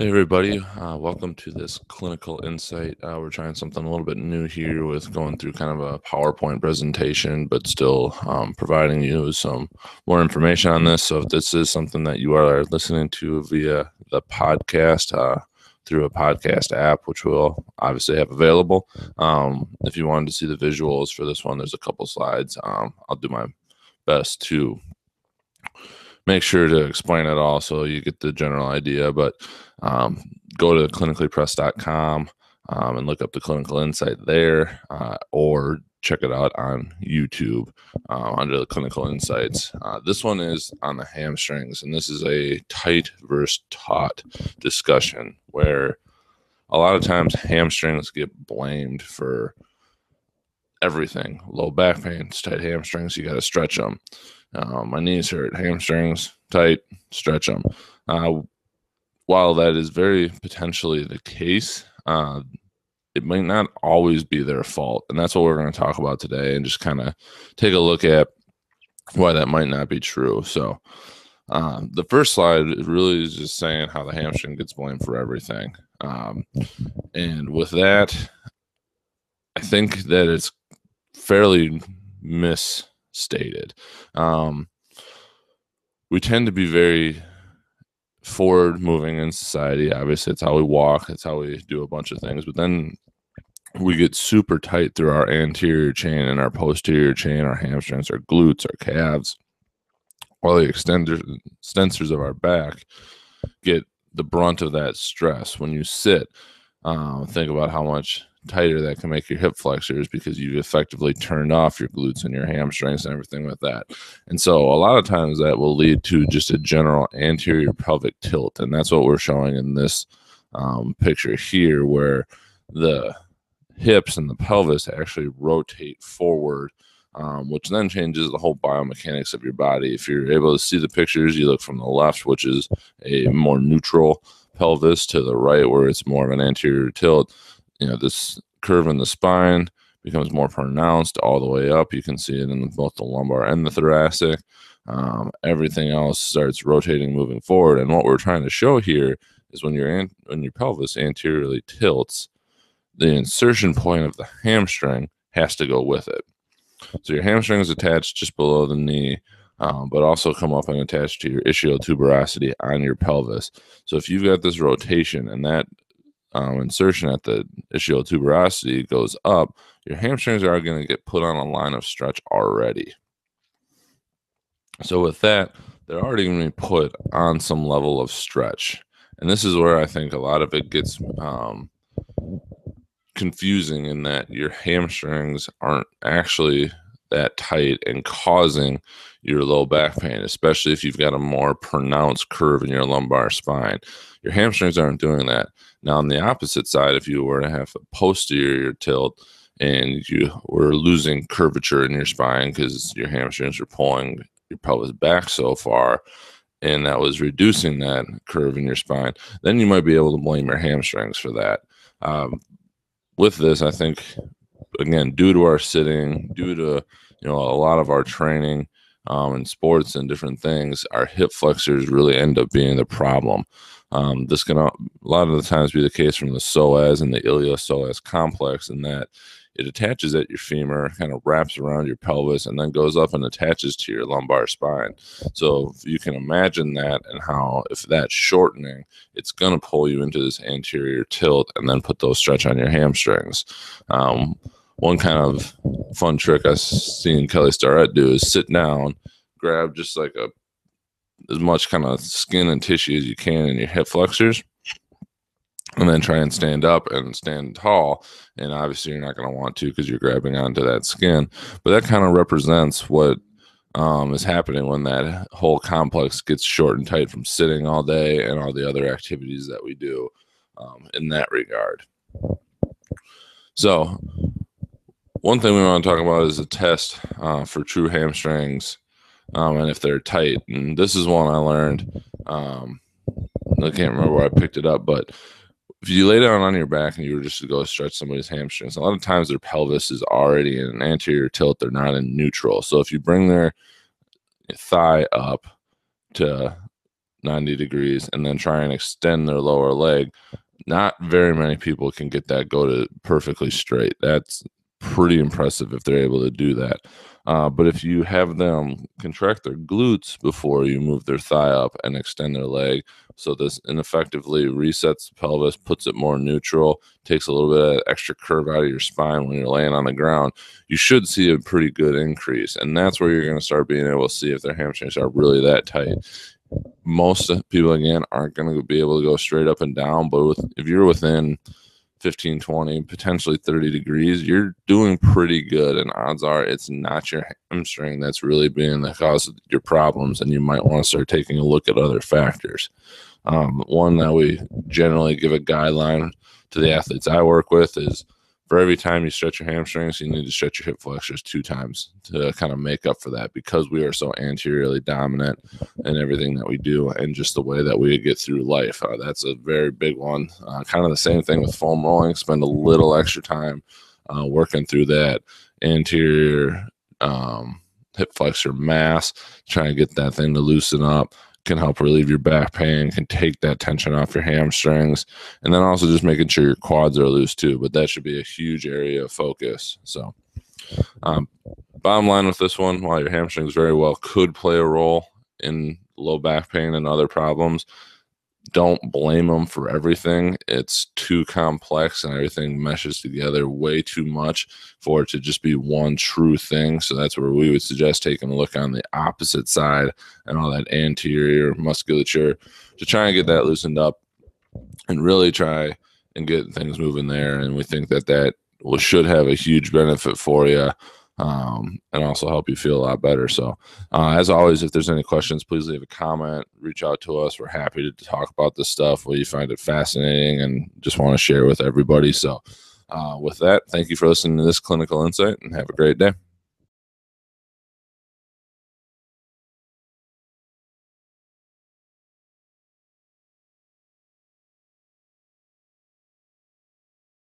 Hey, everybody. Uh, welcome to this clinical insight. Uh, we're trying something a little bit new here with going through kind of a PowerPoint presentation, but still um, providing you some more information on this. So, if this is something that you are listening to via the podcast, uh, through a podcast app, which we'll obviously have available. Um, if you wanted to see the visuals for this one, there's a couple slides. Um, I'll do my best to make sure to explain it all so you get the general idea. But um, go to clinicallypress.com um, and look up the clinical insight there, uh, or check it out on YouTube uh, under the clinical insights. Uh, this one is on the hamstrings, and this is a tight versus taut discussion where a lot of times hamstrings get blamed for everything low back pain, tight hamstrings, you got to stretch them. Uh, my knees hurt, hamstrings tight, stretch them. Uh, while that is very potentially the case, uh, it might not always be their fault. And that's what we're going to talk about today and just kind of take a look at why that might not be true. So, um, the first slide really is just saying how the hamstring gets blamed for everything. Um, and with that, I think that it's fairly misstated. Um, we tend to be very forward moving in society. Obviously, it's how we walk, it's how we do a bunch of things. But then we get super tight through our anterior chain and our posterior chain, our hamstrings, our glutes, our calves, all the extenders, extensors of our back get the brunt of that stress. When you sit, um, think about how much tighter that can make your hip flexors because you've effectively turned off your glutes and your hamstrings and everything with that. And so a lot of times that will lead to just a general anterior pelvic tilt. And that's what we're showing in this um, picture here, where the hips and the pelvis actually rotate forward. Um, which then changes the whole biomechanics of your body. If you're able to see the pictures, you look from the left, which is a more neutral pelvis, to the right, where it's more of an anterior tilt you know this curve in the spine becomes more pronounced all the way up. You can see it in both the lumbar and the thoracic. Um, everything else starts rotating, moving forward. And what we're trying to show here is when your an- when your pelvis anteriorly tilts, the insertion point of the hamstring has to go with it. So your hamstring is attached just below the knee, um, but also come up and attach to your ischial tuberosity on your pelvis. So if you've got this rotation and that um, insertion at the ischial tuberosity goes up, your hamstrings are going to get put on a line of stretch already. So with that, they're already going to be put on some level of stretch, and this is where I think a lot of it gets um, confusing in that your hamstrings aren't actually that tight and causing your low back pain, especially if you've got a more pronounced curve in your lumbar spine. Your hamstrings aren't doing that. Now, on the opposite side, if you were to have a posterior tilt and you were losing curvature in your spine because your hamstrings were pulling your pelvis back so far, and that was reducing that curve in your spine, then you might be able to blame your hamstrings for that. Um, with this, I think again, due to our sitting, due to you know a lot of our training um, in sports and different things, our hip flexors really end up being the problem. Um, this can a lot of the times be the case from the psoas and the iliopsoas complex, in that it attaches at your femur, kind of wraps around your pelvis, and then goes up and attaches to your lumbar spine. So you can imagine that and how, if that's shortening, it's going to pull you into this anterior tilt and then put those stretch on your hamstrings. Um, one kind of fun trick I've seen Kelly Starrett do is sit down, grab just like a as much kind of skin and tissue as you can in your hip flexors and then try and stand up and stand tall. And obviously, you're not going to want to because you're grabbing onto that skin. But that kind of represents what um, is happening when that whole complex gets short and tight from sitting all day and all the other activities that we do. um, in that regard. So, one thing we want to talk about is a test uh, for true hamstrings um, and if they're tight. And this is one I learned. Um, I can't remember where I picked it up, but if you lay down on your back and you were just to go stretch somebody's hamstrings, a lot of times their pelvis is already in an anterior tilt. They're not in neutral. So if you bring their thigh up to 90 degrees and then try and extend their lower leg, not very many people can get that go to perfectly straight. That's pretty impressive if they're able to do that. Uh, but if you have them contract their glutes before you move their thigh up and extend their leg, so this ineffectively resets the pelvis, puts it more neutral, takes a little bit of extra curve out of your spine when you're laying on the ground, you should see a pretty good increase. And that's where you're going to start being able to see if their hamstrings are really that tight. Most people, again, aren't going to be able to go straight up and down, but with, if you're within 15, 20, potentially 30 degrees, you're doing pretty good. And odds are it's not your hamstring that's really being the cause of your problems. And you might want to start taking a look at other factors. Um, one that we generally give a guideline to the athletes I work with is for every time you stretch your hamstrings, you need to stretch your hip flexors two times to kind of make up for that because we are so anteriorly dominant in everything that we do and just the way that we get through life. Uh, that's a very big one. Uh, kind of the same thing with foam rolling. Spend a little extra time uh, working through that anterior um, hip flexor mass, trying to get that thing to loosen up can help relieve your back pain, can take that tension off your hamstrings, and then also just making sure your quads are loose too. But that should be a huge area of focus. So, um, bottom line with this one, while your hamstrings very well could play a role in low back pain and other problems, don't blame them for everything. It's too complex and everything meshes together way too much for it to just be one true thing. So that's where we would suggest taking a look on the opposite side and all that anterior musculature to try and get that loosened up and really try and get things moving there. And we think that that will, should have a huge benefit for you um, and also help you feel a lot better. So, uh, as always, if there's any questions, please leave a comment, reach out to us. We're happy to talk about this stuff. We find it fascinating and just want to share with everybody. So, uh, with that, thank you for listening to this clinical insight and have a great day.